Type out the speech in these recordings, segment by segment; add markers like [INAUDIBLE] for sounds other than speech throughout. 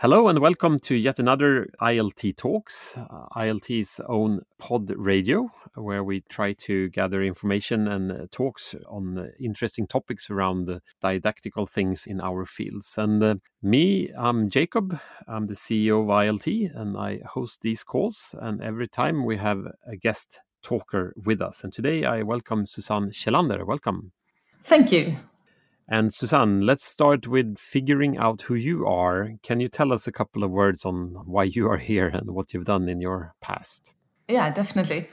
Hello and welcome to yet another ILT Talks, uh, ILT's own pod radio, where we try to gather information and uh, talks on uh, interesting topics around didactical things in our fields. And uh, me, I'm Jacob, I'm the CEO of ILT, and I host these calls. And every time we have a guest talker with us. And today I welcome Susanne Kjällander. Welcome. Thank you. And Susanne, let's start with figuring out who you are. Can you tell us a couple of words on why you are here and what you've done in your past? Yeah, definitely.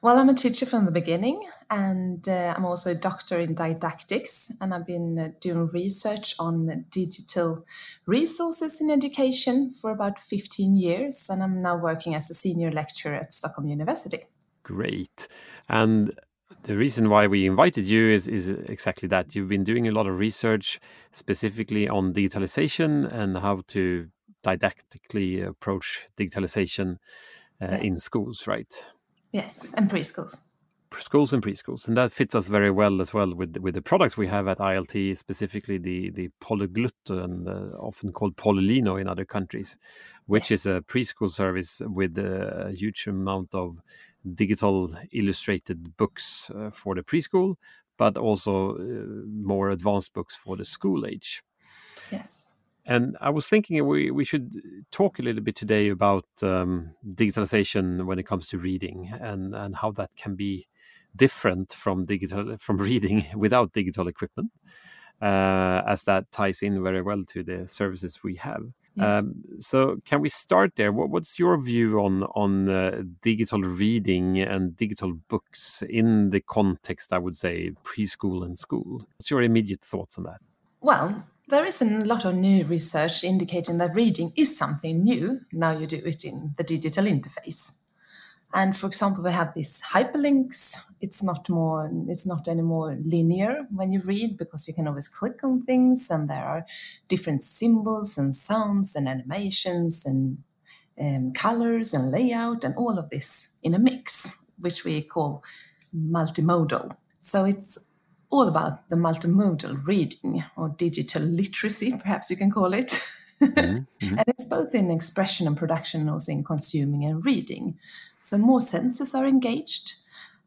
Well, I'm a teacher from the beginning, and uh, I'm also a doctor in didactics, and I've been uh, doing research on digital resources in education for about 15 years, and I'm now working as a senior lecturer at Stockholm University. Great. And the reason why we invited you is, is exactly that. You've been doing a lot of research specifically on digitalization and how to didactically approach digitalization uh, yes. in schools, right? Yes, and preschools. Schools and preschools, and that fits us very well as well with with the products we have at ILT, specifically the the Polyglutt and uh, often called Polylino in other countries, which yes. is a preschool service with a huge amount of digital illustrated books uh, for the preschool, but also uh, more advanced books for the school age. Yes. And I was thinking we, we should talk a little bit today about um, digitalization when it comes to reading and, and how that can be different from digital from [LAUGHS] reading without digital equipment, uh, as that ties in very well to the services we have. Yes. Um, so, can we start there? What, what's your view on on uh, digital reading and digital books in the context? I would say preschool and school. What's your immediate thoughts on that? Well, there is a lot of new research indicating that reading is something new. Now you do it in the digital interface. And for example, we have these hyperlinks. It's not more, it's not anymore linear when you read because you can always click on things, and there are different symbols and sounds and animations and um, colors and layout and all of this in a mix, which we call multimodal. So it's all about the multimodal reading or digital literacy, perhaps you can call it. Mm-hmm. mm-hmm. [LAUGHS] and it's both in expression and production, also in consuming and reading. So more senses are engaged,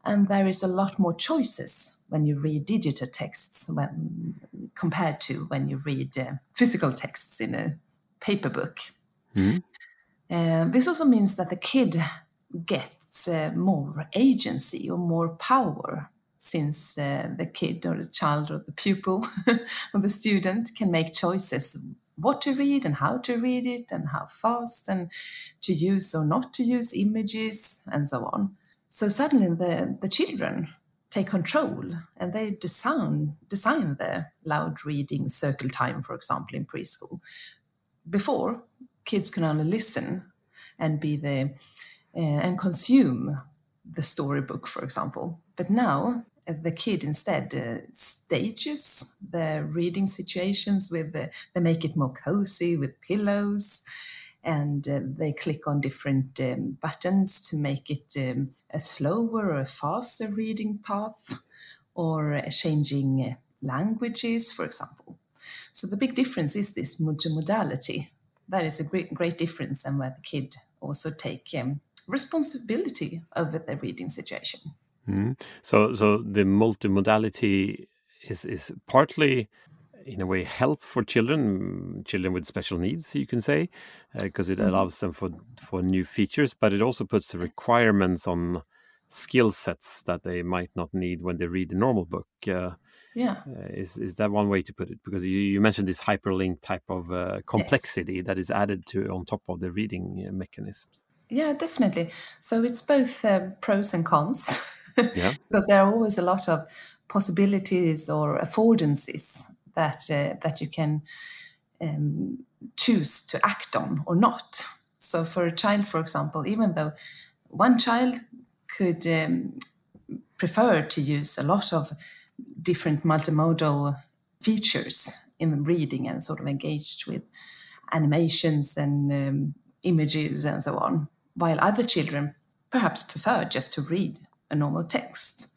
and there is a lot more choices when you read digital texts when, compared to when you read uh, physical texts in a paper book. Mm. Uh, this also means that the kid gets uh, more agency or more power since uh, the kid or the child or the pupil [LAUGHS] or the student can make choices what to read and how to read it and how fast and to use or not to use images and so on. So suddenly the, the children take control and they design design the loud reading circle time, for example, in preschool. Before, kids can only listen and be the uh, and consume the storybook, for example. But now the kid instead uh, stages the reading situations with the, they make it more cozy with pillows and uh, they click on different um, buttons to make it um, a slower or a faster reading path or uh, changing languages for example. So the big difference is this multimodality that is a great great difference and where the kid also take um, responsibility over the reading situation Mm. So, so the multimodality is is partly, in a way, help for children, children with special needs, you can say, because uh, it mm. allows them for for new features, but it also puts the requirements on skill sets that they might not need when they read the normal book. Uh, yeah, uh, is is that one way to put it? Because you, you mentioned this hyperlink type of uh, complexity yes. that is added to on top of the reading uh, mechanisms. Yeah, definitely. So it's both uh, pros and cons. [LAUGHS] because [LAUGHS] there are always a lot of possibilities or affordances that uh, that you can um, choose to act on or not. So for a child, for example, even though one child could um, prefer to use a lot of different multimodal features in reading and sort of engaged with animations and um, images and so on, while other children perhaps prefer just to read a normal text.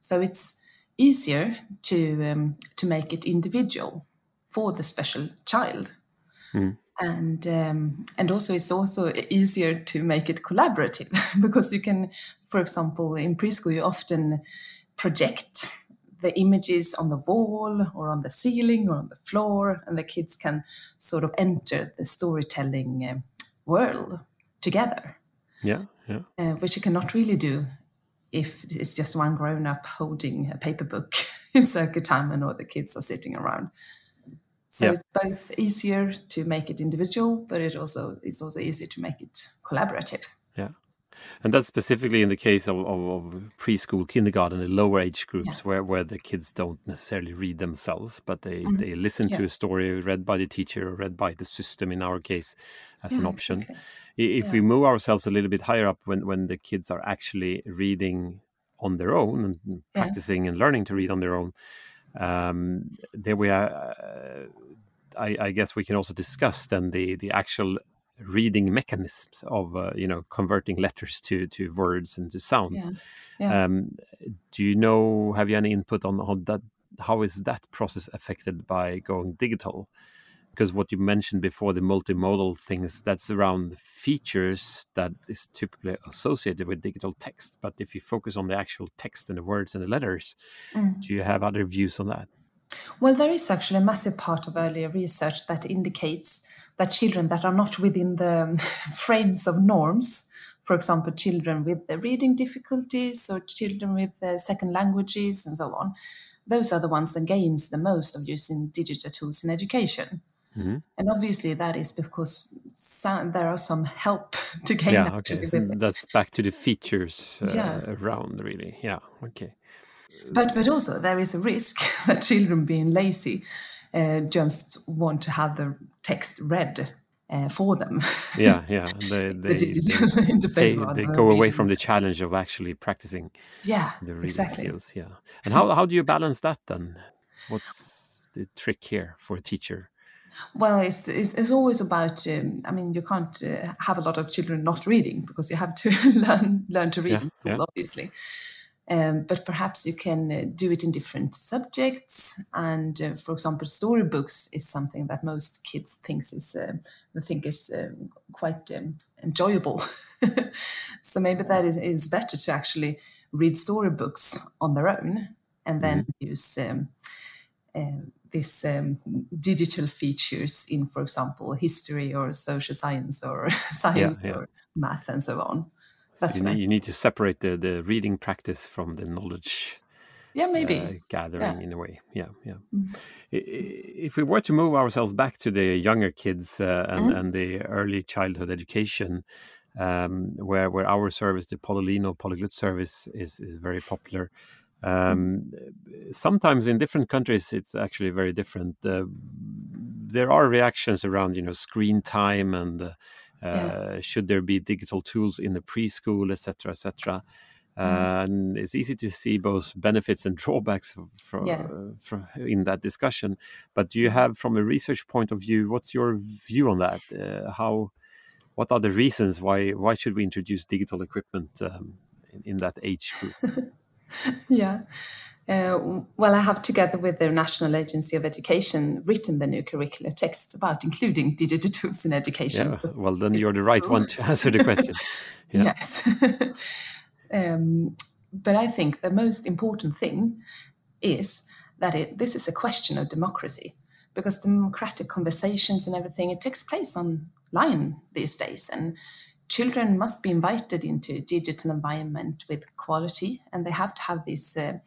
So it's easier to um, to make it individual for the special child. Mm. and um, and also it's also easier to make it collaborative [LAUGHS] because you can for example in preschool you often project the images on the wall or on the ceiling or on the floor and the kids can sort of enter the storytelling uh, world together yeah yeah uh, which you cannot really do if it's just one grown up holding a paper book [LAUGHS] in circuit time and all the kids are sitting around so yeah. it's both easier to make it individual, but it also it's also easier to make it collaborative. Yeah. And that's specifically in the case of, of, of preschool, kindergarten, the lower age groups yeah. where, where the kids don't necessarily read themselves, but they, mm-hmm. they listen yeah. to a story read by the teacher or read by the system in our case as an option. If we move ourselves a little bit higher up when, when the kids are actually reading on their own and practicing and learning to read on their own, um, there we are. Uh, I, I, guess we can also discuss then the the actual reading mechanisms of uh, you know converting letters to to words and to sounds. Yeah. Yeah. Um, do you know? Have you any input on, on that? How is that process affected by going digital? Because what you mentioned before the multimodal things that's around features that is typically associated with digital text. But if you focus on the actual text and the words and the letters mm. do you have other views on that? Well there is actually a massive part of earlier research that indicates that children that are not within the [LAUGHS] frames of norms for example children with reading difficulties or children with second languages and so on those are the ones that gains the most of using digital tools in education Mm-hmm. And obviously, that is because some, there are some help [LAUGHS] to gain. Yeah, okay. So that's back to the features uh, yeah. around, really. Yeah, okay. But but also there is a risk [LAUGHS] that children being lazy uh, just want to have the text read uh, for them. Yeah, yeah. They, [LAUGHS] they, the they, they, they go away from the challenge of actually practicing. Yeah, the reading exactly. skills. Yeah. And how how do you balance that then? What's the trick here for a teacher? Well, it's, it's, it's always about. Um, I mean, you can't uh, have a lot of children not reading because you have to [LAUGHS] learn learn to read, yeah, yeah. obviously. Um, but perhaps you can uh, do it in different subjects. And uh, for example, storybooks is something that most kids thinks is uh, think is uh, quite um, enjoyable. [LAUGHS] so maybe that is, is better to actually read storybooks on their own and then mm-hmm. use um, these um, digital features in, for example, history or social science or [LAUGHS] science yeah, yeah. or math and so on. That's so you, need, you, need, to separate the, the reading practice from the knowledge. Yeah, maybe uh, gathering yeah. in a way. Yeah, yeah. Mm. If we were to move ourselves back to the younger kids uh, and, mm. and the early childhood education, um, where where our service, the Polylino Polyglutt service, is is very popular. Um, sometimes in different countries, it's actually very different. Uh, there are reactions around, you know, screen time and uh, yeah. should there be digital tools in the preschool, etc., etc. Uh, mm. and it's easy to see both benefits and [LAUGHS] drawbacks from, yeah. from, in that discussion. But do you have, from a research point of view, what's your view on that? Uh, how, what are the reasons why why should we introduce digital equipment um, in, in that age group? [LAUGHS] [LAUGHS] yeah. Uh, well, I have, together with the National Agency of Education, written the new curricular texts about including digital tools in education. Yeah, well, then you're the right [LAUGHS] one to answer the question. Yeah. Yes. [LAUGHS] um, but I think the most important thing is that it, this is a question of democracy because democratic conversations and everything it takes place online these days and children must be invited into a digital environment with quality and they have to have these uh,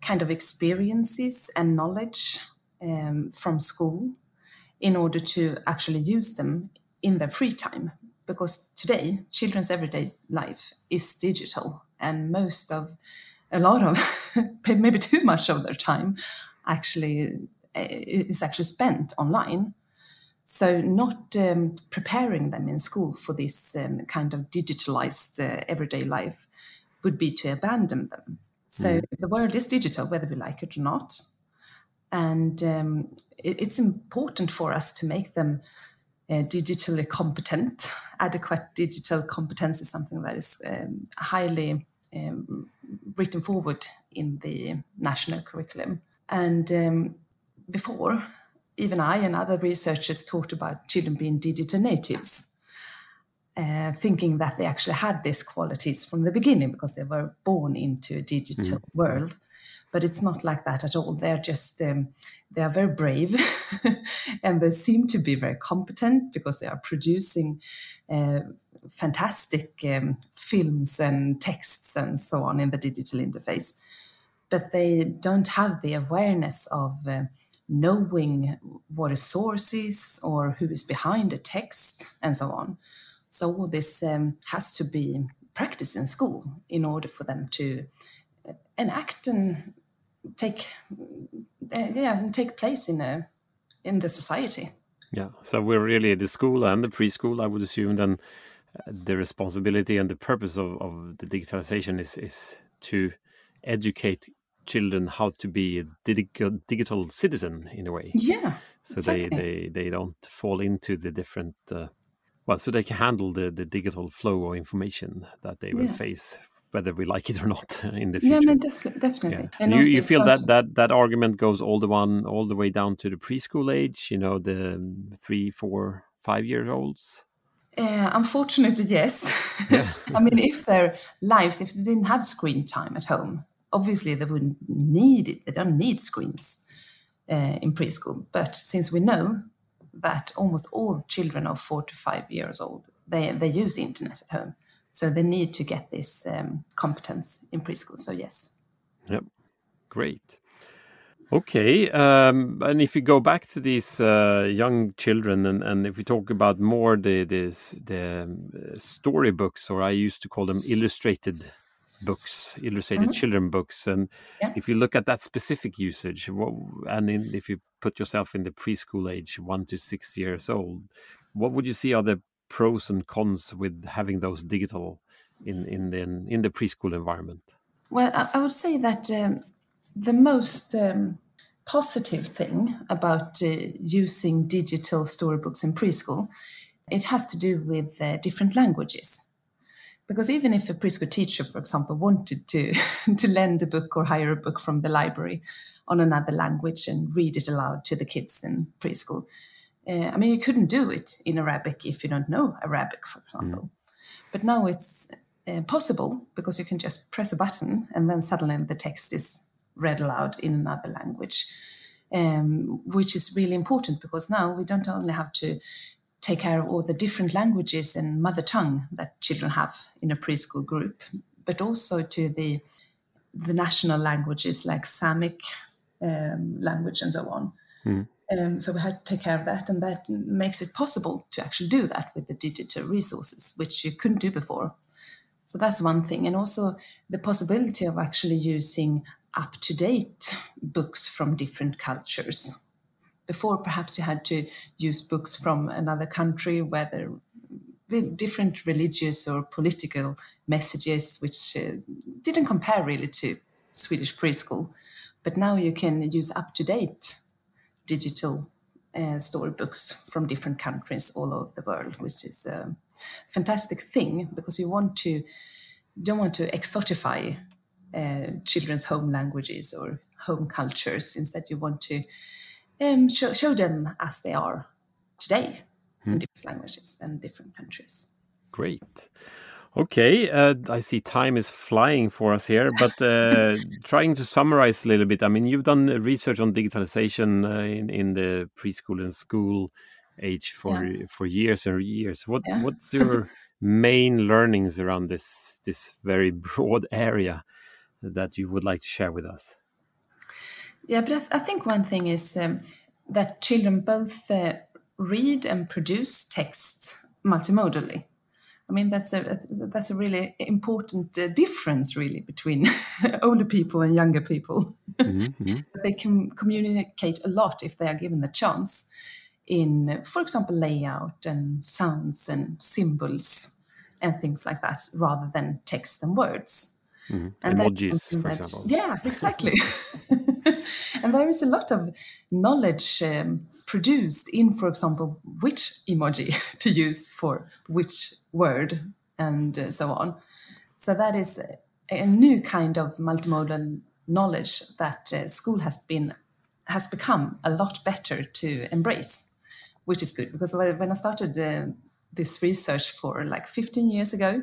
kind of experiences and knowledge um, from school in order to actually use them in their free time. Because today children's everyday life is digital and most of a lot of [LAUGHS] maybe too much of their time actually uh, is actually spent online so, not um, preparing them in school for this um, kind of digitalized uh, everyday life would be to abandon them. So, mm. the world is digital, whether we like it or not. And um, it, it's important for us to make them uh, digitally competent. [LAUGHS] Adequate digital competence is something that is um, highly um, written forward in the national curriculum. And um, before, even I and other researchers talked about children being digital natives, uh, thinking that they actually had these qualities from the beginning because they were born into a digital mm. world. But it's not like that at all. They're just um, they are very brave, [LAUGHS] and they seem to be very competent because they are producing uh, fantastic um, films and texts and so on in the digital interface. But they don't have the awareness of uh, knowing what a source is or who is behind a text and so on. So all this um, has to be practiced in school in order for them to uh, enact and take uh, yeah take place in a in the society. Yeah, so we're really the school and the preschool. I would assume then uh, the responsibility and the purpose of, of the digitalization is is to educate children how to be a digital, citizen in a way. Yeah. So exactly. they, they they don't fall into the different uh, well, so they can handle the the digital flow of information that they will yeah. face whether we like it or not [LAUGHS] in the future. Yeah, I mean, definitely. Yeah. And you, you feel that, that that argument goes all the one all the way down to the preschool age. You know, the three, four, five year olds. Uh, unfortunately, yes. Yeah. [LAUGHS] I mean, if their lives, if they didn't have screen time at home, obviously they wouldn't need it. They don't need screens uh, in preschool. But since we know that almost all children of four to five years old, they, they use internet at home. So they need to get this um, competence in preschool. So yes. Yep. Great. Okay, um, and if you go back to these uh, young children, and, and if we talk about more the this, the um, storybooks, or I used to call them illustrated books, illustrated mm -hmm. children books, and yeah. if you look at that specific usage, what, and in, if you put yourself in the preschool age, one to six years old, what would you see are the pros and cons with having those digital in in the in the preschool environment? Well, I, would say that um, the most um, positive thing about uh, using digital storybooks in preschool it has to do with uh, different languages because even if a preschool teacher for example wanted to [LAUGHS] to lend a book or hire a book from the library on another language and read it aloud to the kids in preschool uh, I mean, you couldn't do it in Arabic if you don't know Arabic, for example. Mm. But now it's uh, possible because you can just press a button and then suddenly the text is read aloud in another language, um, which is really important because now we don't only have to take care of all the different languages and mother tongue that children have in a preschool group, but also to the the national languages like Samic um, language and so on. Mm. Um, so we had to take care of that, and that makes it possible to actually do that with the digital resources, which you couldn't do before. So that's one thing, and also the possibility of actually using up to date books from different cultures. Before, perhaps you had to use books from another country where there were different religious or political messages, which uh, didn't compare really to Swedish preschool. But now you can use up to date digital uh, storybooks from different countries all over the world, which is a fantastic thing because you want to don't want to exotify uh, children's home languages or home cultures. Instead, you want to um, show, show them as they are today hmm. in different languages and different countries. Great. Okay, uh, I see time is flying for us here, but uh, [LAUGHS] trying to summarize a little bit. I mean, you've done research on digitalization uh, in in the preschool and school age for yeah. for years and years. What yeah. what's your [LAUGHS] main learnings around this this very [LAUGHS] broad area that you would like to share with us? Yeah, but I, th I think one thing is um, that children both uh, read and produce texts multimodally. I mean, that's a that's a really important uh, difference, really, between [LAUGHS] older people and younger people. Mm-hmm. [LAUGHS] they can communicate a lot if they are given the chance in, for example, layout and sounds and symbols and things like that, rather than text and words. Mm-hmm. And Emojis, for example. Yeah, exactly. [LAUGHS] [LAUGHS] and there is a lot of knowledge. Um, produced in, for example, which emoji [LAUGHS] to use for which word and uh, so on. So that is a, a new kind of multimodal knowledge that uh, school has been has become a lot better to embrace, which is good because when I started uh, this research for like 15 years ago,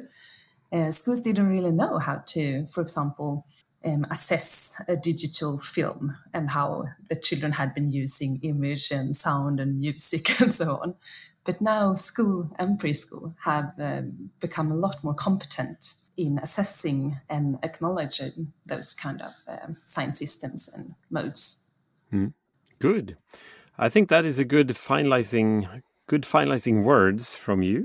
uh, schools didn't really know how to, for example, um, assess a digital film and how the children had been using image and sound and music [LAUGHS] and so on. But now school and preschool have um, become a lot more competent in assessing and acknowledging those kind of um, science systems and modes. Mm. Good. I think that is a good finalizing good finalizing words from you.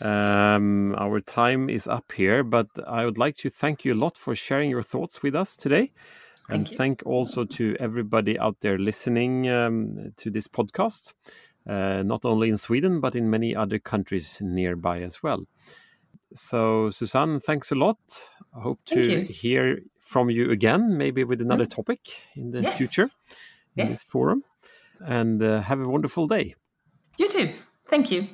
Um, our time is up here, but I would like to thank you a lot for sharing your thoughts with us today. Thank and you. thank also to everybody out there listening um, to this podcast, uh, not only in Sweden, but in many other countries nearby as well. So, Susanne, thanks a lot. I hope to hear from you again, maybe with another Mm. topic in the Yes. future in Yes. this forum. And uh, have a wonderful day. You too. Thank you.